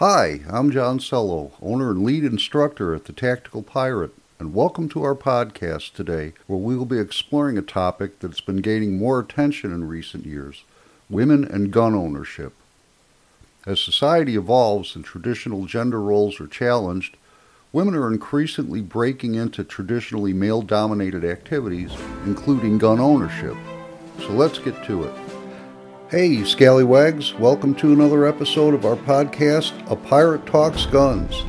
Hi, I'm John Sello, owner and lead instructor at the Tactical Pirate, and welcome to our podcast today, where we will be exploring a topic that's been gaining more attention in recent years women and gun ownership. As society evolves and traditional gender roles are challenged, women are increasingly breaking into traditionally male dominated activities, including gun ownership. So let's get to it. Hey, Scallywags, welcome to another episode of our podcast, A Pirate Talks Guns.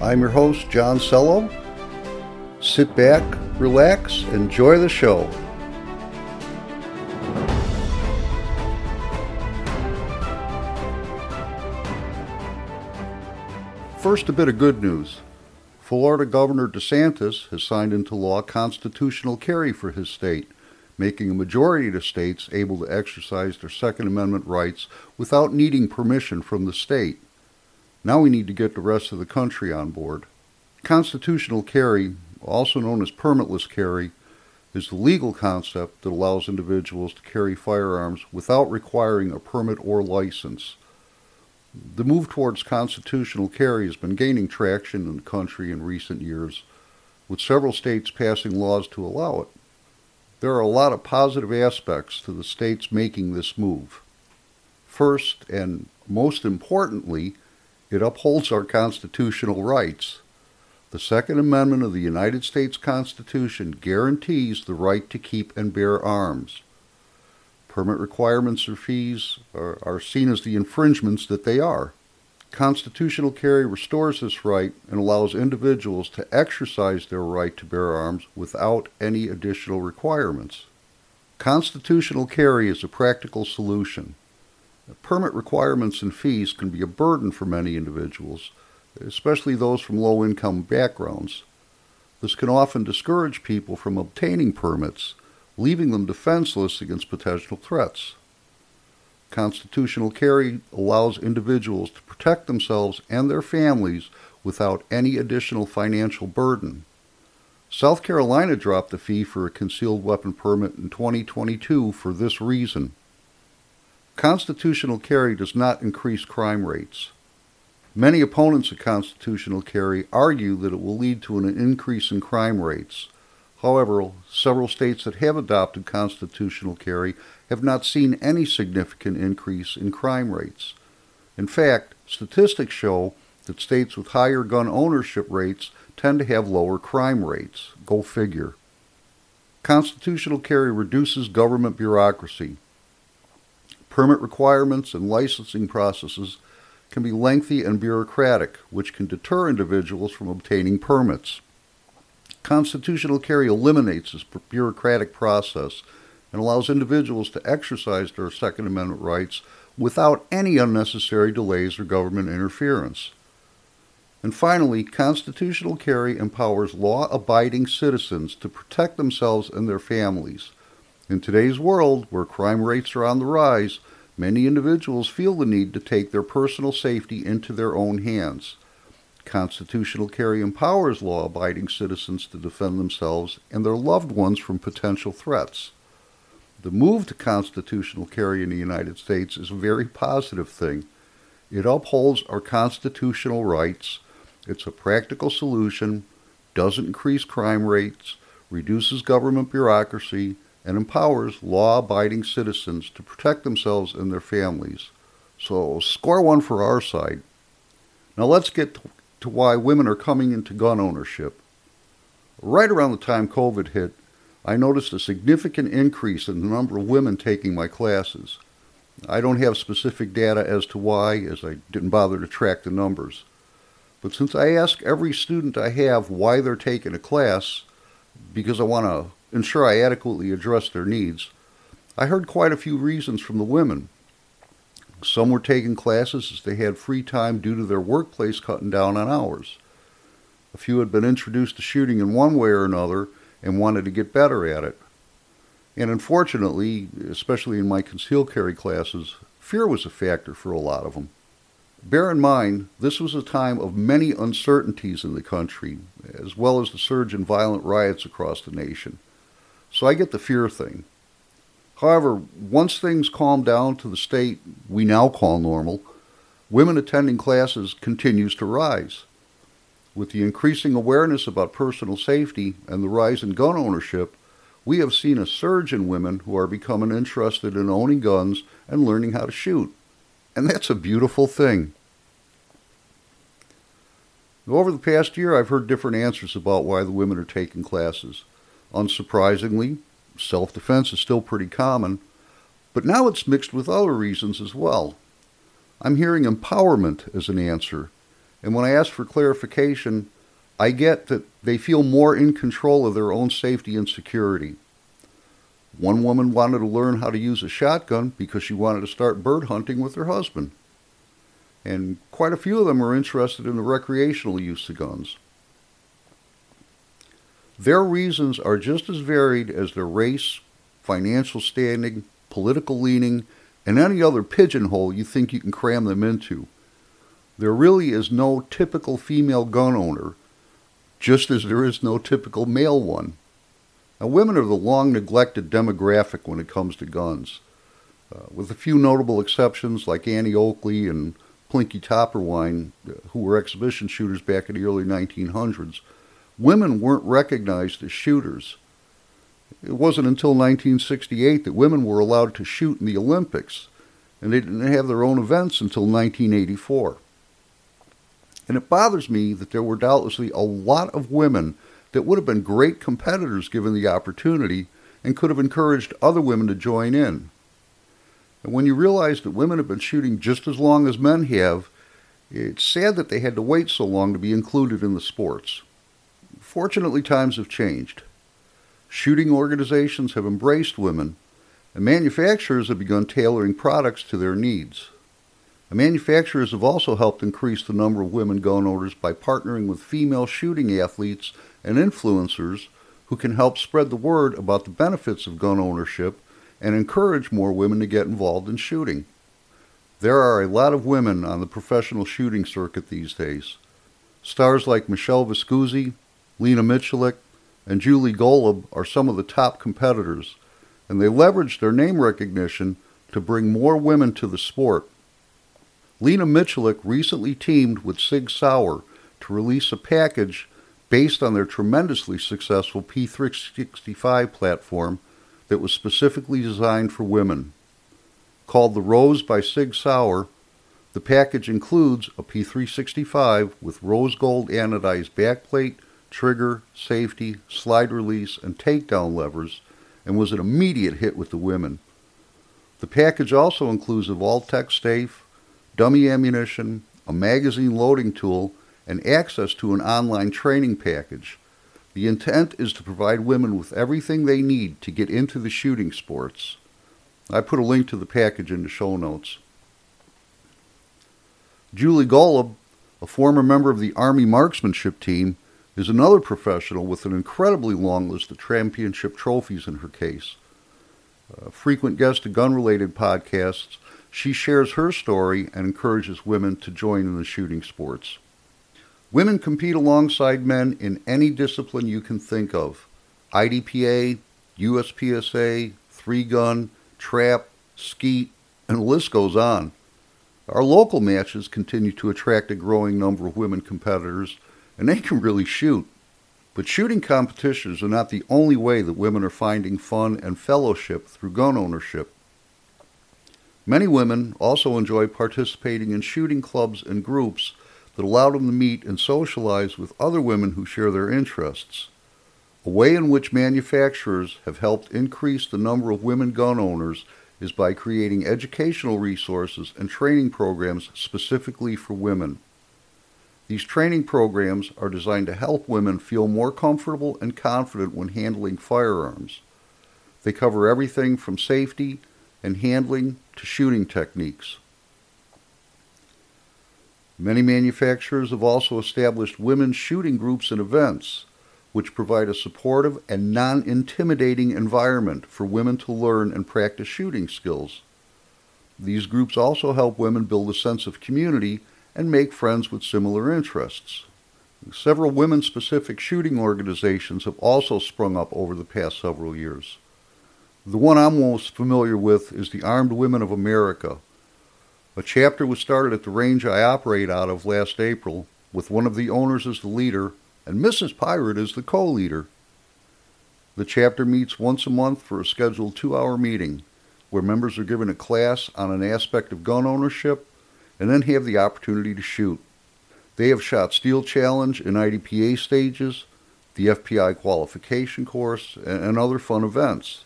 I'm your host, John Sello. Sit back, relax, enjoy the show. First, a bit of good news. Florida Governor DeSantis has signed into law constitutional carry for his state making a majority of states able to exercise their Second Amendment rights without needing permission from the state. Now we need to get the rest of the country on board. Constitutional carry, also known as permitless carry, is the legal concept that allows individuals to carry firearms without requiring a permit or license. The move towards constitutional carry has been gaining traction in the country in recent years, with several states passing laws to allow it. There are a lot of positive aspects to the states making this move. First, and most importantly, it upholds our constitutional rights. The Second Amendment of the United States Constitution guarantees the right to keep and bear arms. Permit requirements or fees are, are seen as the infringements that they are. Constitutional carry restores this right and allows individuals to exercise their right to bear arms without any additional requirements. Constitutional carry is a practical solution. Permit requirements and fees can be a burden for many individuals, especially those from low income backgrounds. This can often discourage people from obtaining permits, leaving them defenseless against potential threats. Constitutional carry allows individuals to protect themselves and their families without any additional financial burden. South Carolina dropped the fee for a concealed weapon permit in 2022 for this reason. Constitutional carry does not increase crime rates. Many opponents of constitutional carry argue that it will lead to an increase in crime rates. However, several states that have adopted constitutional carry have not seen any significant increase in crime rates. In fact, statistics show that states with higher gun ownership rates tend to have lower crime rates. Go figure. Constitutional carry reduces government bureaucracy. Permit requirements and licensing processes can be lengthy and bureaucratic, which can deter individuals from obtaining permits. Constitutional carry eliminates this bureaucratic process and allows individuals to exercise their Second Amendment rights without any unnecessary delays or government interference. And finally, constitutional carry empowers law abiding citizens to protect themselves and their families. In today's world, where crime rates are on the rise, many individuals feel the need to take their personal safety into their own hands. Constitutional carry empowers law abiding citizens to defend themselves and their loved ones from potential threats. The move to constitutional carry in the United States is a very positive thing. It upholds our constitutional rights. It's a practical solution, doesn't increase crime rates, reduces government bureaucracy, and empowers law abiding citizens to protect themselves and their families. So, score one for our side. Now, let's get to why women are coming into gun ownership. Right around the time COVID hit, I noticed a significant increase in the number of women taking my classes. I don't have specific data as to why, as I didn't bother to track the numbers. But since I ask every student I have why they're taking a class, because I want to ensure I adequately address their needs, I heard quite a few reasons from the women. Some were taking classes as they had free time due to their workplace cutting down on hours. A few had been introduced to shooting in one way or another and wanted to get better at it. And unfortunately, especially in my concealed carry classes, fear was a factor for a lot of them. Bear in mind, this was a time of many uncertainties in the country, as well as the surge in violent riots across the nation. So I get the fear thing. However, once things calmed down to the state we now call normal, women attending classes continues to rise. With the increasing awareness about personal safety and the rise in gun ownership, we have seen a surge in women who are becoming interested in owning guns and learning how to shoot. And that's a beautiful thing. Over the past year, I've heard different answers about why the women are taking classes. Unsurprisingly, self defense is still pretty common, but now it's mixed with other reasons as well. I'm hearing empowerment as an answer, and when I ask for clarification, I get that they feel more in control of their own safety and security. One woman wanted to learn how to use a shotgun because she wanted to start bird hunting with her husband and quite a few of them are interested in the recreational use of guns. Their reasons are just as varied as their race, financial standing, political leaning, and any other pigeonhole you think you can cram them into. There really is no typical female gun owner, just as there is no typical male one. Now, women are the long neglected demographic when it comes to guns. Uh, with a few notable exceptions like Annie Oakley and Plinky Topperwein, who were exhibition shooters back in the early 1900s, women weren't recognized as shooters. It wasn't until 1968 that women were allowed to shoot in the Olympics, and they didn't have their own events until 1984. And it bothers me that there were doubtlessly a lot of women that would have been great competitors given the opportunity and could have encouraged other women to join in. And when you realize that women have been shooting just as long as men have, it's sad that they had to wait so long to be included in the sports. Fortunately, times have changed. Shooting organizations have embraced women, and manufacturers have begun tailoring products to their needs. Manufacturers have also helped increase the number of women gun owners by partnering with female shooting athletes and influencers who can help spread the word about the benefits of gun ownership and encourage more women to get involved in shooting. There are a lot of women on the professional shooting circuit these days. Stars like Michelle Viscusi, Lena Miculek, and Julie Golob are some of the top competitors, and they leverage their name recognition to bring more women to the sport. Lena Miculek recently teamed with Sig Sauer to release a package based on their tremendously successful P365 platform that was specifically designed for women. Called the Rose by Sig Sauer, the package includes a P365 with rose gold anodized backplate, trigger, safety, slide release, and takedown levers, and was an immediate hit with the women. The package also includes a Vaultek safe, dummy ammunition, a magazine loading tool, and access to an online training package. The intent is to provide women with everything they need to get into the shooting sports. I put a link to the package in the show notes. Julie Golob, a former member of the Army marksmanship team, is another professional with an incredibly long list of championship trophies in her case. A frequent guest to gun related podcasts, she shares her story and encourages women to join in the shooting sports. Women compete alongside men in any discipline you can think of IDPA, USPSA, three gun, trap, skeet, and the list goes on. Our local matches continue to attract a growing number of women competitors, and they can really shoot. But shooting competitions are not the only way that women are finding fun and fellowship through gun ownership. Many women also enjoy participating in shooting clubs and groups that allow them to meet and socialize with other women who share their interests. A way in which manufacturers have helped increase the number of women gun owners is by creating educational resources and training programs specifically for women. These training programs are designed to help women feel more comfortable and confident when handling firearms. They cover everything from safety and handling to shooting techniques. Many manufacturers have also established women's shooting groups and events, which provide a supportive and non intimidating environment for women to learn and practice shooting skills. These groups also help women build a sense of community and make friends with similar interests. Several women specific shooting organizations have also sprung up over the past several years. The one I'm most familiar with is the Armed Women of America, A chapter was started at the range I operate out of last April, with one of the owners as the leader and Mrs. Pirate as the co-leader. The chapter meets once a month for a scheduled two-hour meeting, where members are given a class on an aspect of gun ownership and then have the opportunity to shoot. They have shot Steel Challenge and IDPA stages, the FBI qualification course, and other fun events.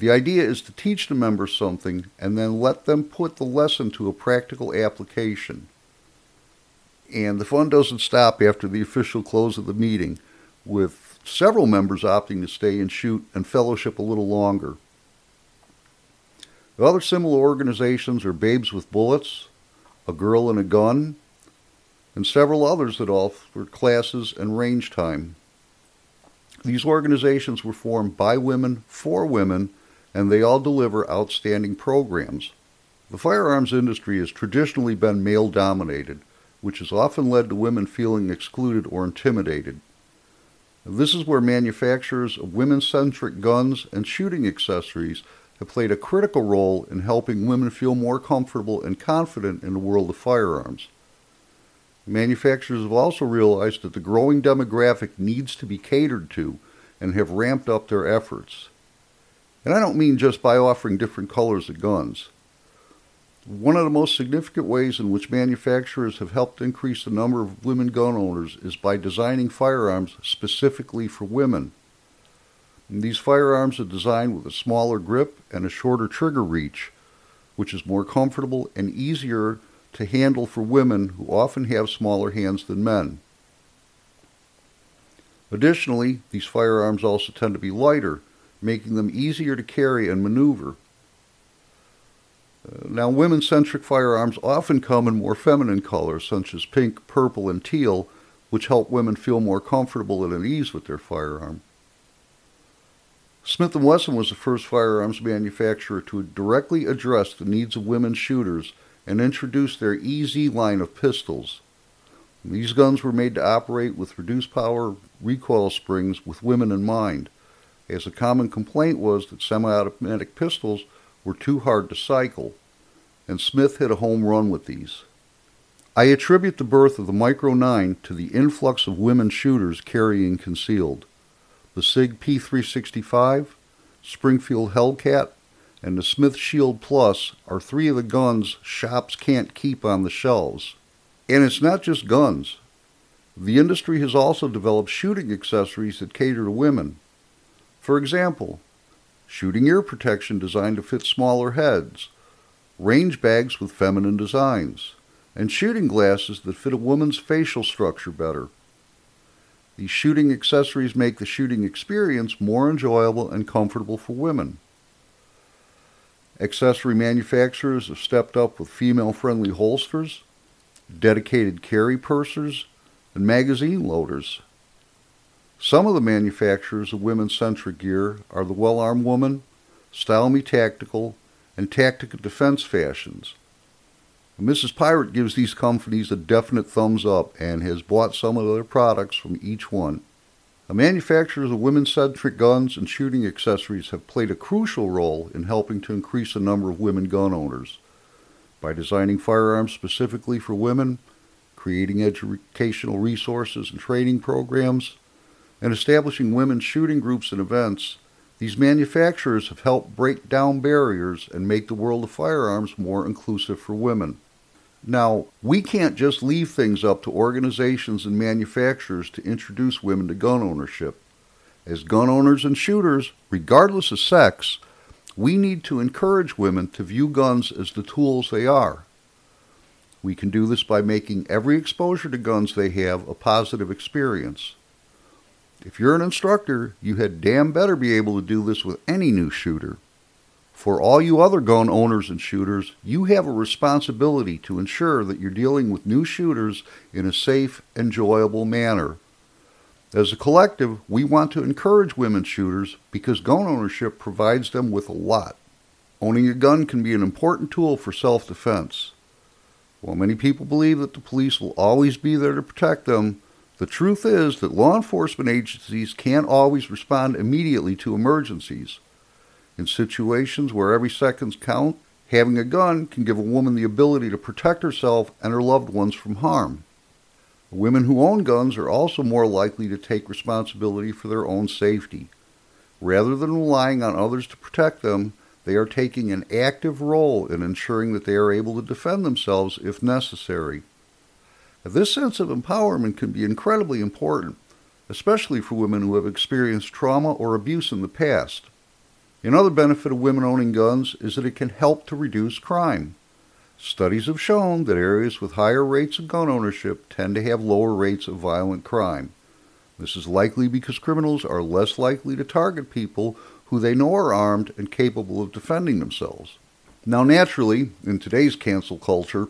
The idea is to teach the members something and then let them put the lesson to a practical application. And the fun doesn't stop after the official close of the meeting, with several members opting to stay and shoot and fellowship a little longer. Other similar organizations are Babes with Bullets, A Girl and a Gun, and several others that offer classes and range time. These organizations were formed by women for women, and they all deliver outstanding programs. The firearms industry has traditionally been male dominated, which has often led to women feeling excluded or intimidated. This is where manufacturers of women centric guns and shooting accessories have played a critical role in helping women feel more comfortable and confident in the world of firearms. Manufacturers have also realized that the growing demographic needs to be catered to and have ramped up their efforts. And I don't mean just by offering different colors of guns. One of the most significant ways in which manufacturers have helped increase the number of women gun owners is by designing firearms specifically for women. And these firearms are designed with a smaller grip and a shorter trigger reach, which is more comfortable and easier to handle for women who often have smaller hands than men. Additionally, these firearms also tend to be lighter, making them easier to carry and maneuver. Uh, now, women centric firearms often come in more feminine colors, such as pink, purple, and teal, which help women feel more comfortable and at ease with their firearm. Smith & Wesson was the first firearms manufacturer to directly address the needs of women shooters and introduced their EZ line of pistols. These guns were made to operate with reduced power recoil springs with women in mind, as a common complaint was that semi-automatic pistols were too hard to cycle, and Smith hit a home run with these. I attribute the birth of the Micro 9 to the influx of women shooters carrying concealed. The SIG P365, Springfield Hellcat, and the Smith Shield Plus are three of the guns shops can't keep on the shelves. And it's not just guns. The industry has also developed shooting accessories that cater to women. For example, shooting ear protection designed to fit smaller heads, range bags with feminine designs, and shooting glasses that fit a woman's facial structure better. These shooting accessories make the shooting experience more enjoyable and comfortable for women. Accessory manufacturers have stepped up with female friendly holsters, dedicated carry pursers, and magazine loaders. Some of the manufacturers of women centric gear are the Well Armed Woman, Style Me Tactical, and Tactica Defense Fashions. Mrs. Pirate gives these companies a definite thumbs up and has bought some of their products from each one. The manufacturers of women-centric guns and shooting accessories have played a crucial role in helping to increase the number of women gun owners. By designing firearms specifically for women, creating educational resources and training programs, and establishing women's shooting groups and events, these manufacturers have helped break down barriers and make the world of firearms more inclusive for women. Now, we can't just leave things up to organizations and manufacturers to introduce women to gun ownership. As gun owners and shooters, regardless of sex, we need to encourage women to view guns as the tools they are. We can do this by making every exposure to guns they have a positive experience. If you're an instructor, you had damn better be able to do this with any new shooter. For all you other gun owners and shooters, you have a responsibility to ensure that you're dealing with new shooters in a safe, enjoyable manner. As a collective, we want to encourage women shooters because gun ownership provides them with a lot. Owning a gun can be an important tool for self defense. While many people believe that the police will always be there to protect them, the truth is that law enforcement agencies can't always respond immediately to emergencies. In situations where every second counts, Having a gun can give a woman the ability to protect herself and her loved ones from harm. Women who own guns are also more likely to take responsibility for their own safety. Rather than relying on others to protect them, they are taking an active role in ensuring that they are able to defend themselves if necessary. This sense of empowerment can be incredibly important, especially for women who have experienced trauma or abuse in the past. Another benefit of women owning guns is that it can help to reduce crime. Studies have shown that areas with higher rates of gun ownership tend to have lower rates of violent crime. This is likely because criminals are less likely to target people who they know are armed and capable of defending themselves. Now, naturally, in today's cancel culture,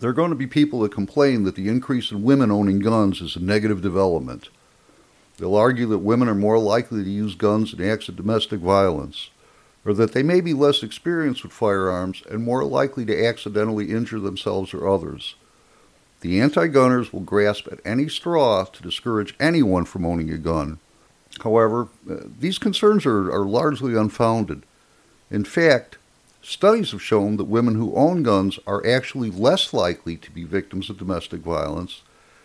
there are going to be people that complain that the increase in women owning guns is a negative development. They'll argue that women are more likely to use guns in acts of domestic violence, or that they may be less experienced with firearms and more likely to accidentally injure themselves or others. The anti gunners will grasp at any straw to discourage anyone from owning a gun. However, uh, these concerns are, are largely unfounded. In fact, studies have shown that women who own guns are actually less likely to be victims of domestic violence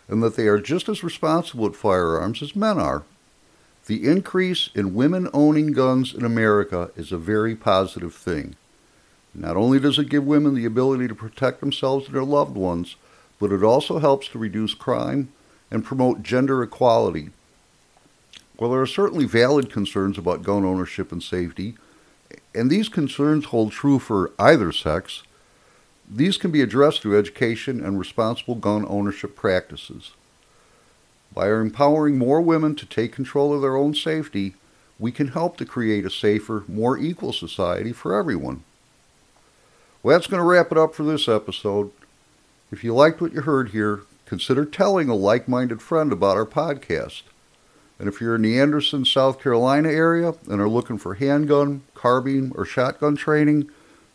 and that they are just as responsible with firearms as men are. The increase in women owning guns in America is a very positive thing. Not only does it give women the ability to protect themselves and their loved ones, but it also helps to reduce crime and promote gender equality. While there are certainly valid concerns about gun ownership and safety, and these concerns hold true for either sex, these can be addressed through education and responsible gun ownership practices. By empowering more women to take control of their own safety, we can help to create a safer, more equal society for everyone. Well, that's going to wrap it up for this episode. If you liked what you heard here, consider telling a like minded friend about our podcast. And if you're in the Anderson, South Carolina area and are looking for handgun, carbine, or shotgun training,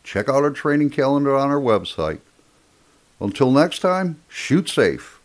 check out our training calendar on our website. Until next time, shoot safe.